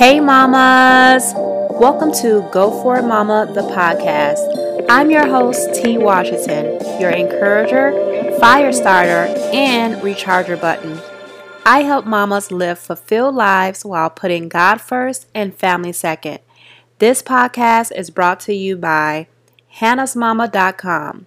Hey, mamas! Welcome to Go For It Mama, the podcast. I'm your host, T. Washington, your encourager, fire starter, and recharger button. I help mamas live fulfilled lives while putting God first and family second. This podcast is brought to you by hannahsmama.com.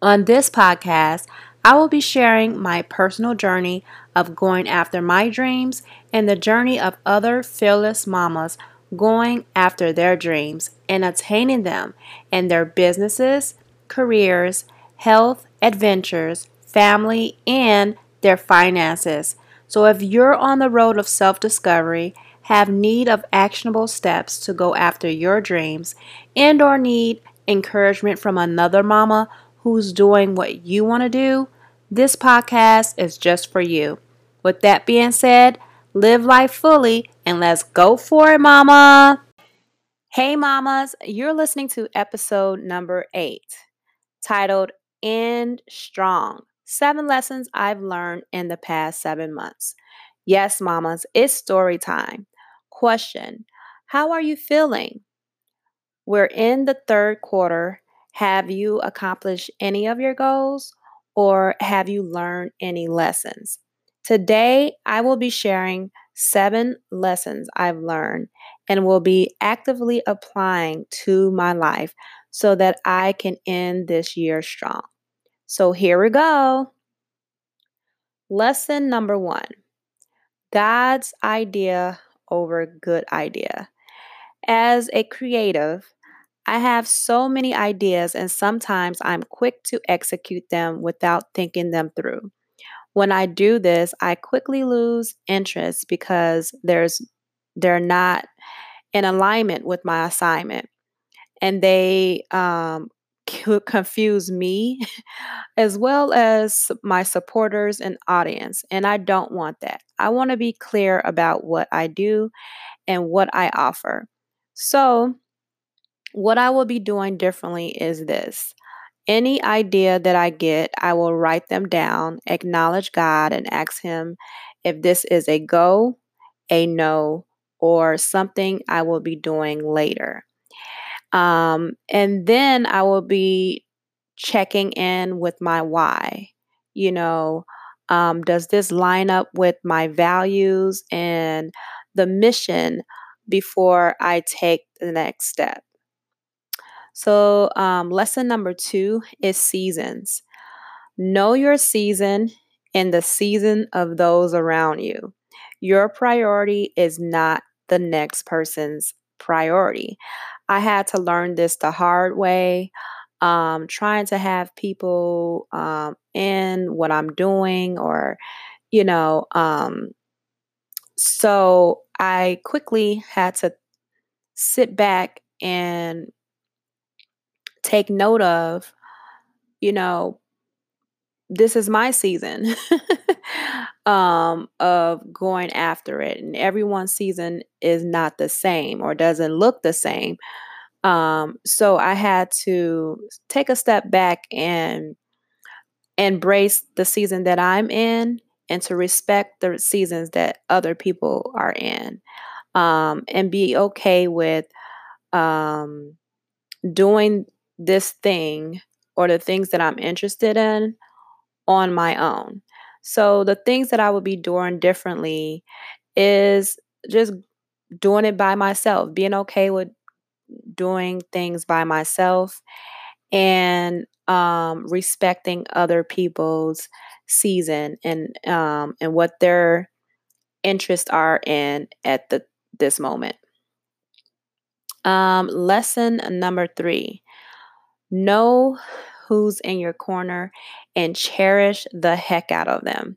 On this podcast, I will be sharing my personal journey of going after my dreams and the journey of other fearless mamas going after their dreams and attaining them in their businesses, careers, health, adventures, family, and their finances. So if you're on the road of self discovery, have need of actionable steps to go after your dreams, and or need encouragement from another mama who's doing what you want to do, this podcast is just for you. With that being said, live life fully and let's go for it, mama. Hey, mamas, you're listening to episode number eight, titled End Strong Seven Lessons I've Learned in the Past Seven Months. Yes, mamas, it's story time. Question How are you feeling? We're in the third quarter. Have you accomplished any of your goals or have you learned any lessons? Today, I will be sharing seven lessons I've learned and will be actively applying to my life so that I can end this year strong. So, here we go. Lesson number one God's idea over good idea. As a creative, I have so many ideas, and sometimes I'm quick to execute them without thinking them through. When I do this, I quickly lose interest because there's they're not in alignment with my assignment, and they um, confuse me as well as my supporters and audience. And I don't want that. I want to be clear about what I do and what I offer. So, what I will be doing differently is this. Any idea that I get, I will write them down, acknowledge God, and ask Him if this is a go, a no, or something I will be doing later. Um, and then I will be checking in with my why. You know, um, does this line up with my values and the mission before I take the next step? So, um, lesson number two is seasons. Know your season and the season of those around you. Your priority is not the next person's priority. I had to learn this the hard way. Um, trying to have people um, in what I'm doing, or, you know, um, so I quickly had to sit back and take note of, you know, this is my season um, of going after it. And everyone's season is not the same or doesn't look the same. Um, so I had to take a step back and embrace the season that I'm in and to respect the seasons that other people are in um, and be okay with um, doing this thing or the things that I'm interested in on my own. So the things that I would be doing differently is just doing it by myself, being okay with doing things by myself and um, respecting other people's season and um, and what their interests are in at the this moment. Um, lesson number three: Know who's in your corner and cherish the heck out of them.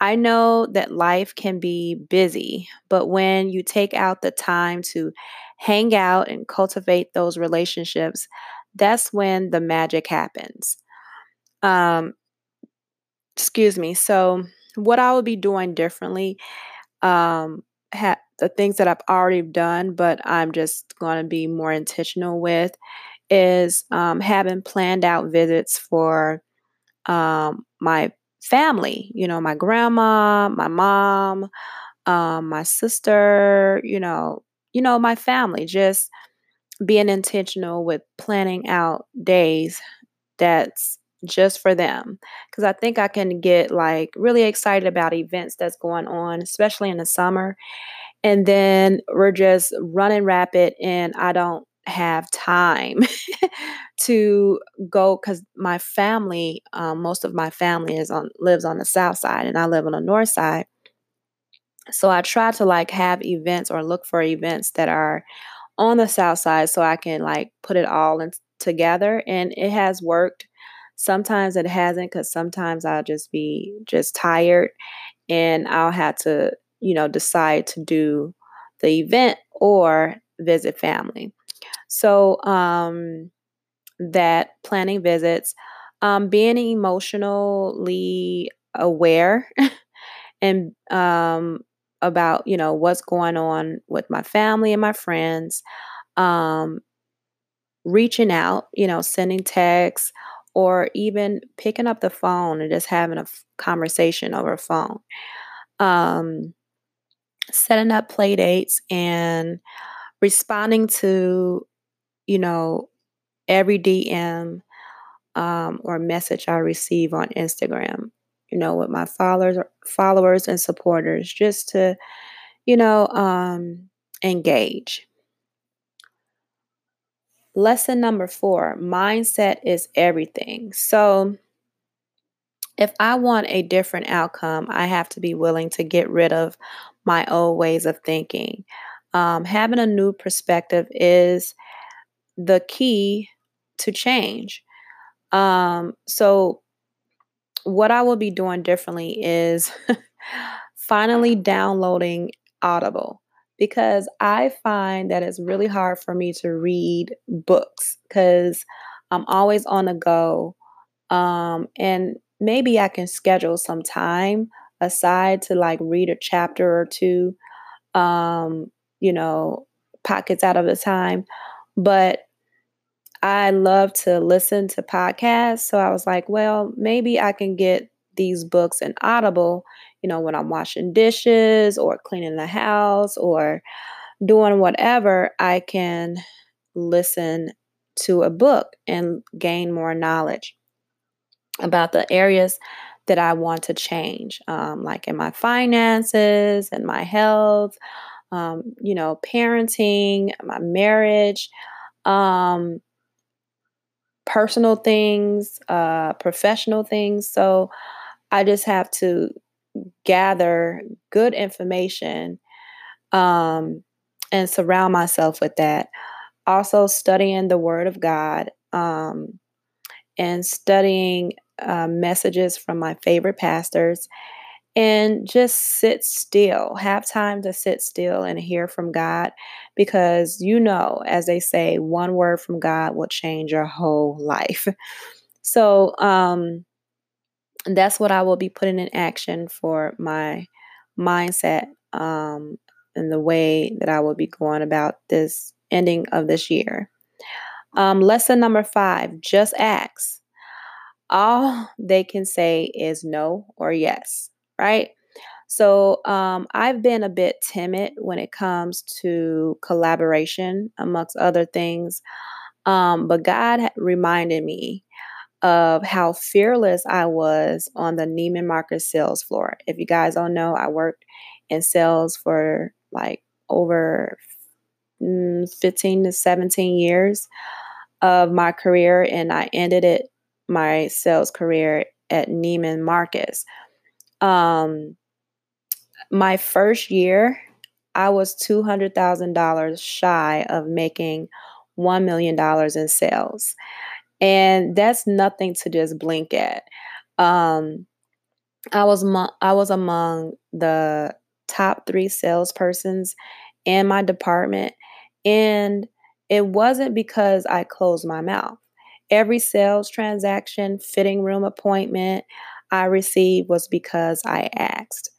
I know that life can be busy, but when you take out the time to hang out and cultivate those relationships, that's when the magic happens. Um, excuse me. So, what I will be doing differently, um, ha- the things that I've already done, but I'm just going to be more intentional with is um, having planned out visits for um, my family, you know, my grandma, my mom, um, my sister, you know, you know, my family, just being intentional with planning out days that's just for them. Because I think I can get like really excited about events that's going on, especially in the summer. And then we're just running rapid, and I don't have time to go because my family, um, most of my family is on lives on the south side, and I live on the north side. So I try to like have events or look for events that are on the south side so I can like put it all in together and it has worked. Sometimes it hasn't cuz sometimes I'll just be just tired and I'll have to, you know, decide to do the event or visit family. So um that planning visits, um being emotionally aware and um about, you know, what's going on with my family and my friends. Um, reaching out, you know, sending texts or even picking up the phone and just having a f- conversation over a phone. Um, setting up play dates and responding to, you know, every DM um, or message I receive on Instagram, you know, with my followers, followers and supporters, just to you know, um, engage. Lesson number four mindset is everything. So, if I want a different outcome, I have to be willing to get rid of my old ways of thinking. Um, having a new perspective is the key to change. Um, so, what I will be doing differently is finally downloading Audible because I find that it's really hard for me to read books because I'm always on the go. Um, and maybe I can schedule some time aside to like read a chapter or two, um, you know, pockets out of the time. But I love to listen to podcasts. So I was like, well, maybe I can get these books in Audible, you know, when I'm washing dishes or cleaning the house or doing whatever, I can listen to a book and gain more knowledge about the areas that I want to change, um, like in my finances and my health, um, you know, parenting, my marriage, um, personal things, uh, professional things. So I just have to gather good information um, and surround myself with that. Also, studying the Word of God um, and studying uh, messages from my favorite pastors and just sit still. Have time to sit still and hear from God because you know, as they say, one word from God will change your whole life. So, um, that's what I will be putting in action for my mindset um, and the way that I will be going about this ending of this year. Um, lesson number five just ask. All they can say is no or yes, right? So um, I've been a bit timid when it comes to collaboration, amongst other things. Um, but God reminded me of how fearless I was on the Neiman Marcus sales floor. If you guys don't know, I worked in sales for like over mm, 15 to 17 years of my career, and I ended it my sales career at Neiman Marcus. Um, my first year, I was $200,000 shy of making $1 million in sales. And that's nothing to just blink at. Um, I was mo- I was among the top three salespersons in my department, and it wasn't because I closed my mouth. Every sales transaction, fitting room appointment I received was because I asked.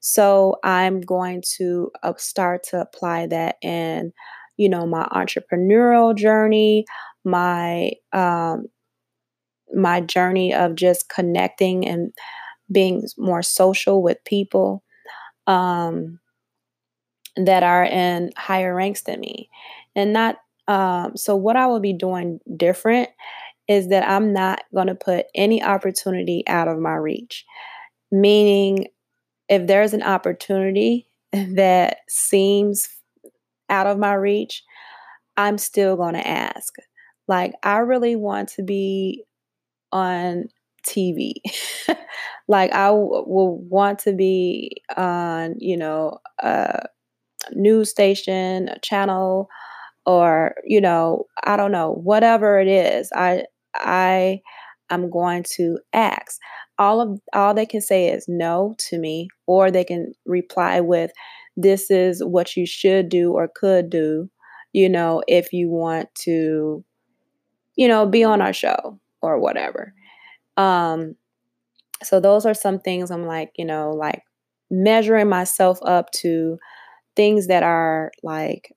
So I'm going to uh, start to apply that in, you know, my entrepreneurial journey, my um, my journey of just connecting and being more social with people. Um, that are in higher ranks than me. And not um so what I will be doing different is that I'm not going to put any opportunity out of my reach. Meaning if there's an opportunity that seems out of my reach, I'm still going to ask. Like, I really want to be on TV. like, I w- will want to be on, you know, a news station, a channel, or, you know, I don't know, whatever it is. I, I, am going to ask. All of all they can say is no to me, or they can reply with, "This is what you should do or could do." you know, if you want to, you know, be on our show or whatever. Um, so those are some things I'm like, you know, like measuring myself up to things that are like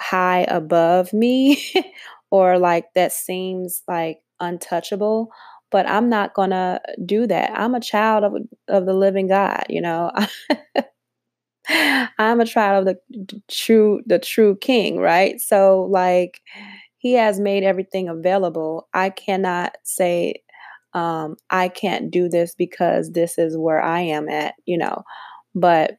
high above me or like that seems like untouchable but i'm not gonna do that i'm a child of, of the living god you know I'm a child of the true the true king, right? So like he has made everything available. I cannot say um I can't do this because this is where I am at, you know. But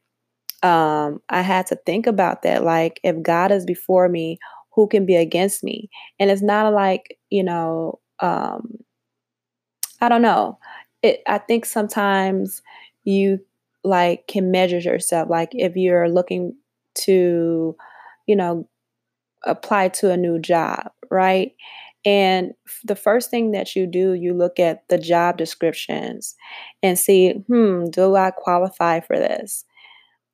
um I had to think about that like if God is before me, who can be against me? And it's not like, you know, um I don't know. It I think sometimes you like can measure yourself. Like if you're looking to you know apply to a new job right? And the first thing that you do you look at the job descriptions and see hmm do i qualify for this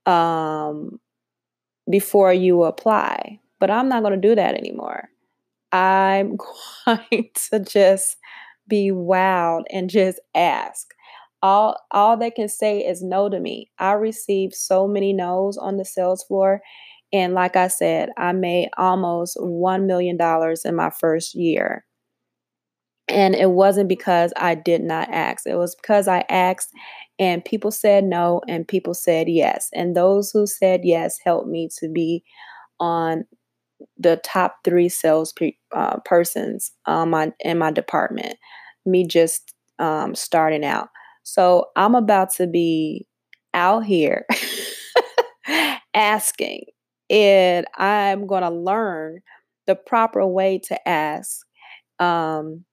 um before you apply? But i'm not going to do that anymore i'm going to just be wowed and just ask all all they can say is no to me. I received so many no's on the sales floor. And like I said, I made almost $1 million in my first year. And it wasn't because I did not ask, it was because I asked and people said no and people said yes. And those who said yes helped me to be on the top three sales pe- uh, persons um, my, in my department, me just um, starting out. So I'm about to be out here asking, and I'm going to learn the proper way to ask. Um,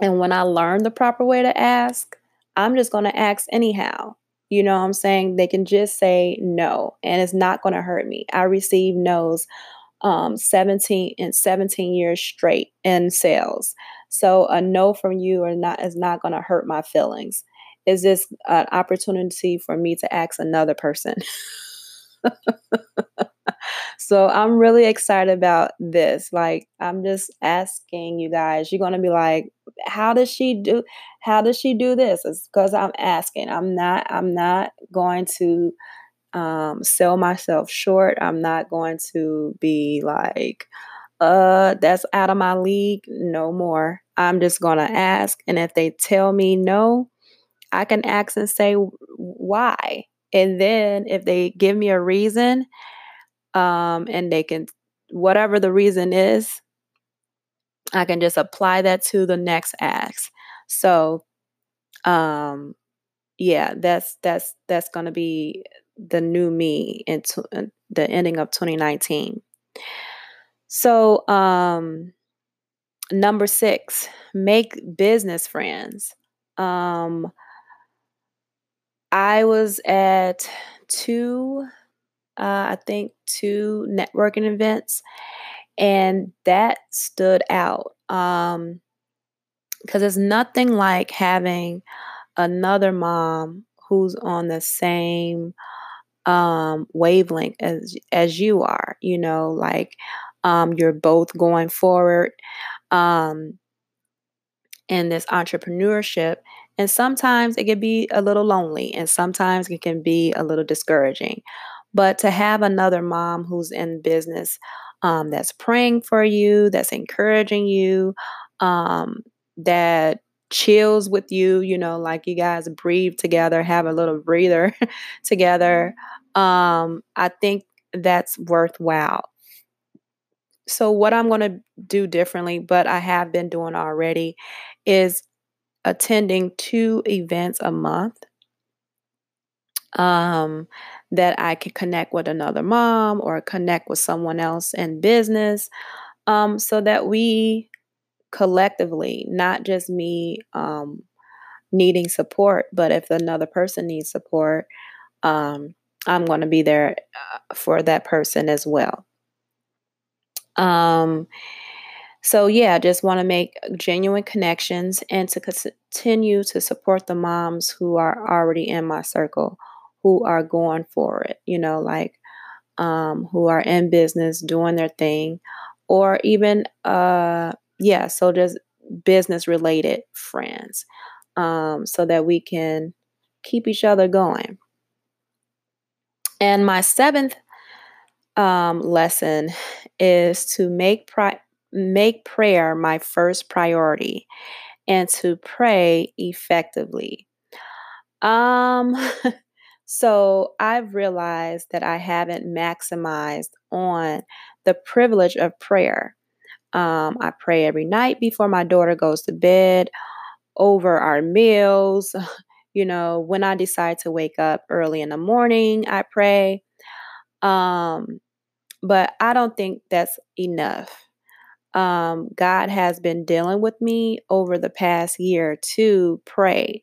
and when I learn the proper way to ask, I'm just going to ask anyhow. You know what I'm saying? They can just say no, and it's not going to hurt me. I receive no's um, 17 and 17 years straight in sales. So a no from you or not is not going to hurt my feelings is this an opportunity for me to ask another person? so I'm really excited about this. Like I'm just asking you guys. You're going to be like, how does she do how does she do this? It's because I'm asking. I'm not I'm not going to um, sell myself short. I'm not going to be like, uh, that's out of my league. No more. I'm just going to ask. And if they tell me no, I can ask and say why. And then if they give me a reason, um, and they can, whatever the reason is, I can just apply that to the next ask. So, um, yeah, that's that's that's to be the new me into the ending of 2019. So, um, number six, make business friends. Um, I was at two, uh, I think, two networking events, and that stood out. Um, because it's nothing like having another mom who's on the same um wavelength as as you are you know like um you're both going forward um in this entrepreneurship and sometimes it can be a little lonely, and sometimes it can be a little discouraging. But to have another mom who's in business um, that's praying for you, that's encouraging you, um, that chills with you, you know, like you guys breathe together, have a little breather together. Um, I think that's worthwhile. So, what I'm going to do differently, but I have been doing already, is attending two events a month um, that I can connect with another mom or connect with someone else in business um, so that we collectively, not just me um, needing support, but if another person needs support, um, I'm going to be there uh, for that person as well. Um, so yeah, I just want to make genuine connections and to continue to support the moms who are already in my circle, who are going for it, you know, like um, who are in business doing their thing, or even uh, yeah, so just business related friends, um, so that we can keep each other going. And my seventh um, lesson is to make pri- make prayer my first priority and to pray effectively. Um so I've realized that I haven't maximized on the privilege of prayer. Um, I pray every night before my daughter goes to bed, over our meals. You know, when I decide to wake up early in the morning, I pray. Um, but I don't think that's enough. Um, God has been dealing with me over the past year to pray,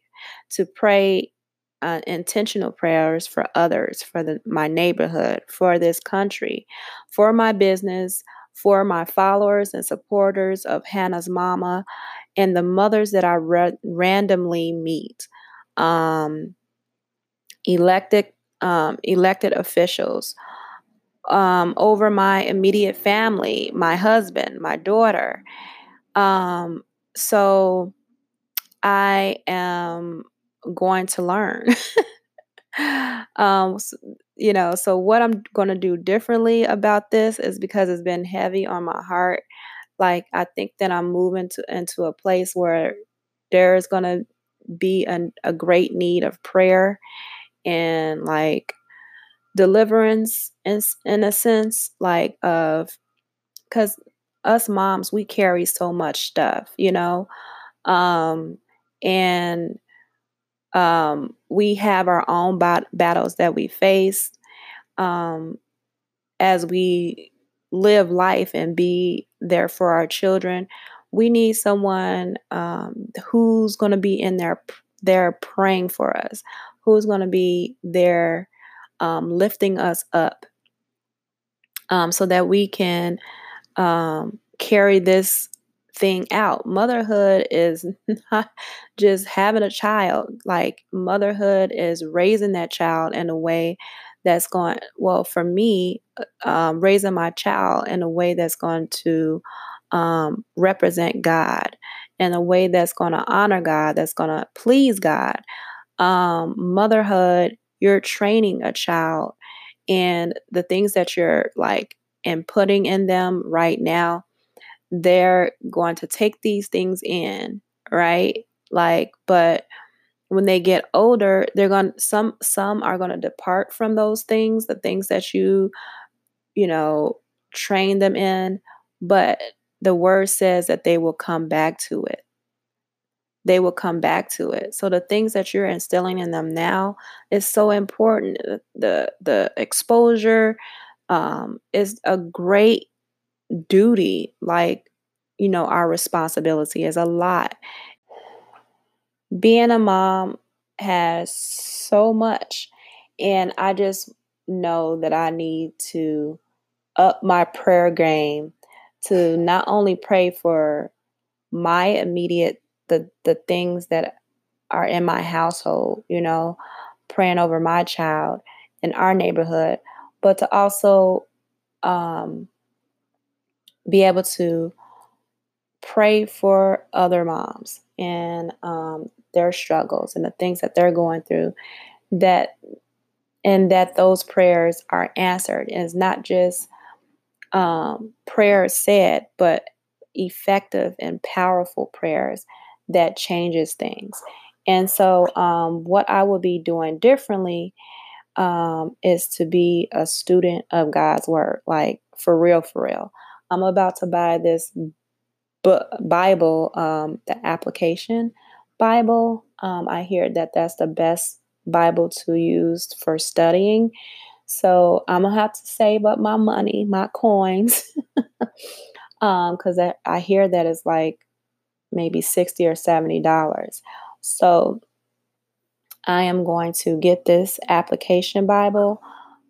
to pray uh, intentional prayers for others, for the, my neighborhood, for this country, for my business, for my followers and supporters of Hannah's Mama, and the mothers that I ra- randomly meet, um, elected um, elected officials, um, over my immediate family, my husband, my daughter. Um, so I am going to learn. um, you know, so what I'm going to do differently about this is because it's been heavy on my heart. Like I think that I'm moving to into a place where there's going to be an, a great need of prayer and like deliverance in, in a sense like of because us moms we carry so much stuff you know um and um we have our own bat- battles that we face um as we live life and be there for our children. We need someone um, who's going to be in there there praying for us who's going to be there um, lifting us up um, so that we can um, carry this thing out. Motherhood is not just having a child, like, motherhood is raising that child in a way that's going, well, for me, uh, um, raising my child in a way that's going to um, represent God, in a way that's going to honor God, that's going to please God. Um, motherhood you're training a child and the things that you're like and putting in them right now they're going to take these things in right like but when they get older they're going some some are going to depart from those things the things that you you know train them in but the word says that they will come back to it they will come back to it. So the things that you're instilling in them now is so important. The the exposure um, is a great duty. Like you know, our responsibility is a lot. Being a mom has so much, and I just know that I need to up my prayer game to not only pray for my immediate the the things that are in my household, you know, praying over my child in our neighborhood, but to also um, be able to pray for other moms and um, their struggles and the things that they're going through that and that those prayers are answered and it's not just um, prayers said but effective and powerful prayers that changes things. And so, um, what I will be doing differently um, is to be a student of God's word, like for real, for real. I'm about to buy this book Bible, um, the application Bible. Um, I hear that that's the best Bible to use for studying. So I'm gonna have to save up my money, my coins, because um, I, hear that it's like maybe sixty or seventy dollars. So I am going to get this application Bible.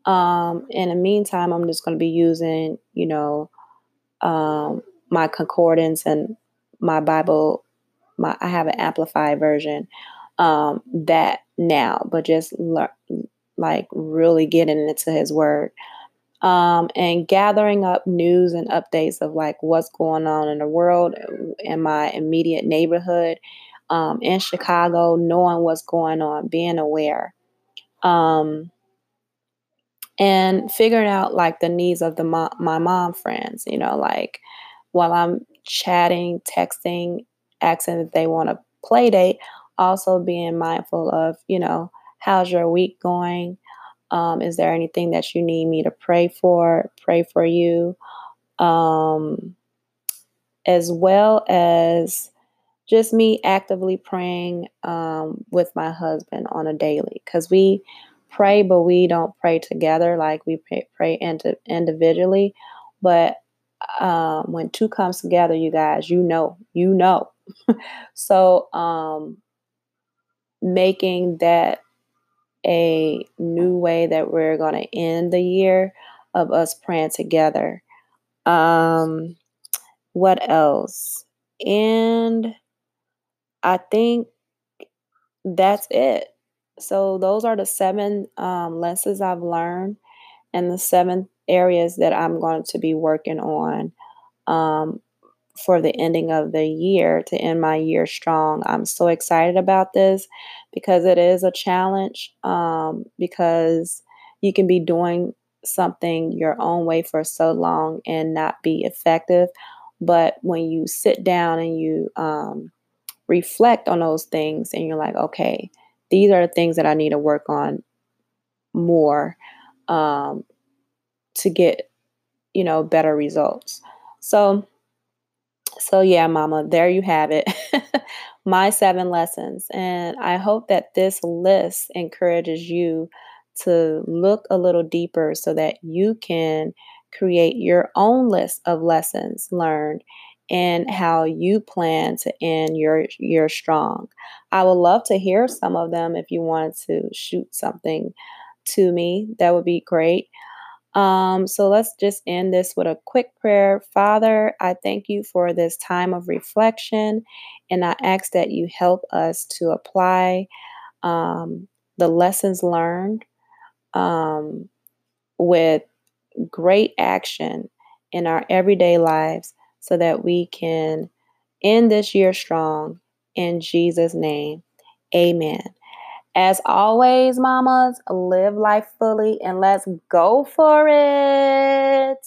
Um, in the meantime, I'm just going to be using, you know, um, my concordance and my Bible. My I have an amplified version um, that now, but just le- like really getting into His Word um, and gathering up news and updates of like what's going on in the world in my immediate neighborhood um, in Chicago, knowing what's going on, being aware, um, and figuring out like the needs of the mo- my mom friends. You know, like while I'm chatting, texting, asking if they want a play date, also being mindful of you know how's your week going. Um, is there anything that you need me to pray for? Pray for you. Um, as well as just me actively praying um, with my husband on a daily because we pray, but we don't pray together like we pray, pray individually. But um, when two comes together, you guys, you know, you know. so um, making that a new way that we're going to end the year of us praying together. Um, what else? And I think that's it. So those are the seven um, lessons I've learned and the seven areas that I'm going to be working on um, for the ending of the year to end my year strong. I'm so excited about this because it is a challenge um, because you can be doing something your own way for so long and not be effective. But when you sit down and you um, reflect on those things and you're like, okay, these are the things that I need to work on more um, to get, you know, better results. So, so yeah, mama, there you have it. My seven lessons. And I hope that this list encourages you to look a little deeper so that you can create your own list of lessons learned and how you plan to end your year strong. I would love to hear some of them if you wanted to shoot something to me. That would be great. Um, so let's just end this with a quick prayer. Father, I thank you for this time of reflection, and I ask that you help us to apply um, the lessons learned um, with great action in our everyday lives so that we can end this year strong. In Jesus' name, amen. As always, mamas, live life fully and let's go for it.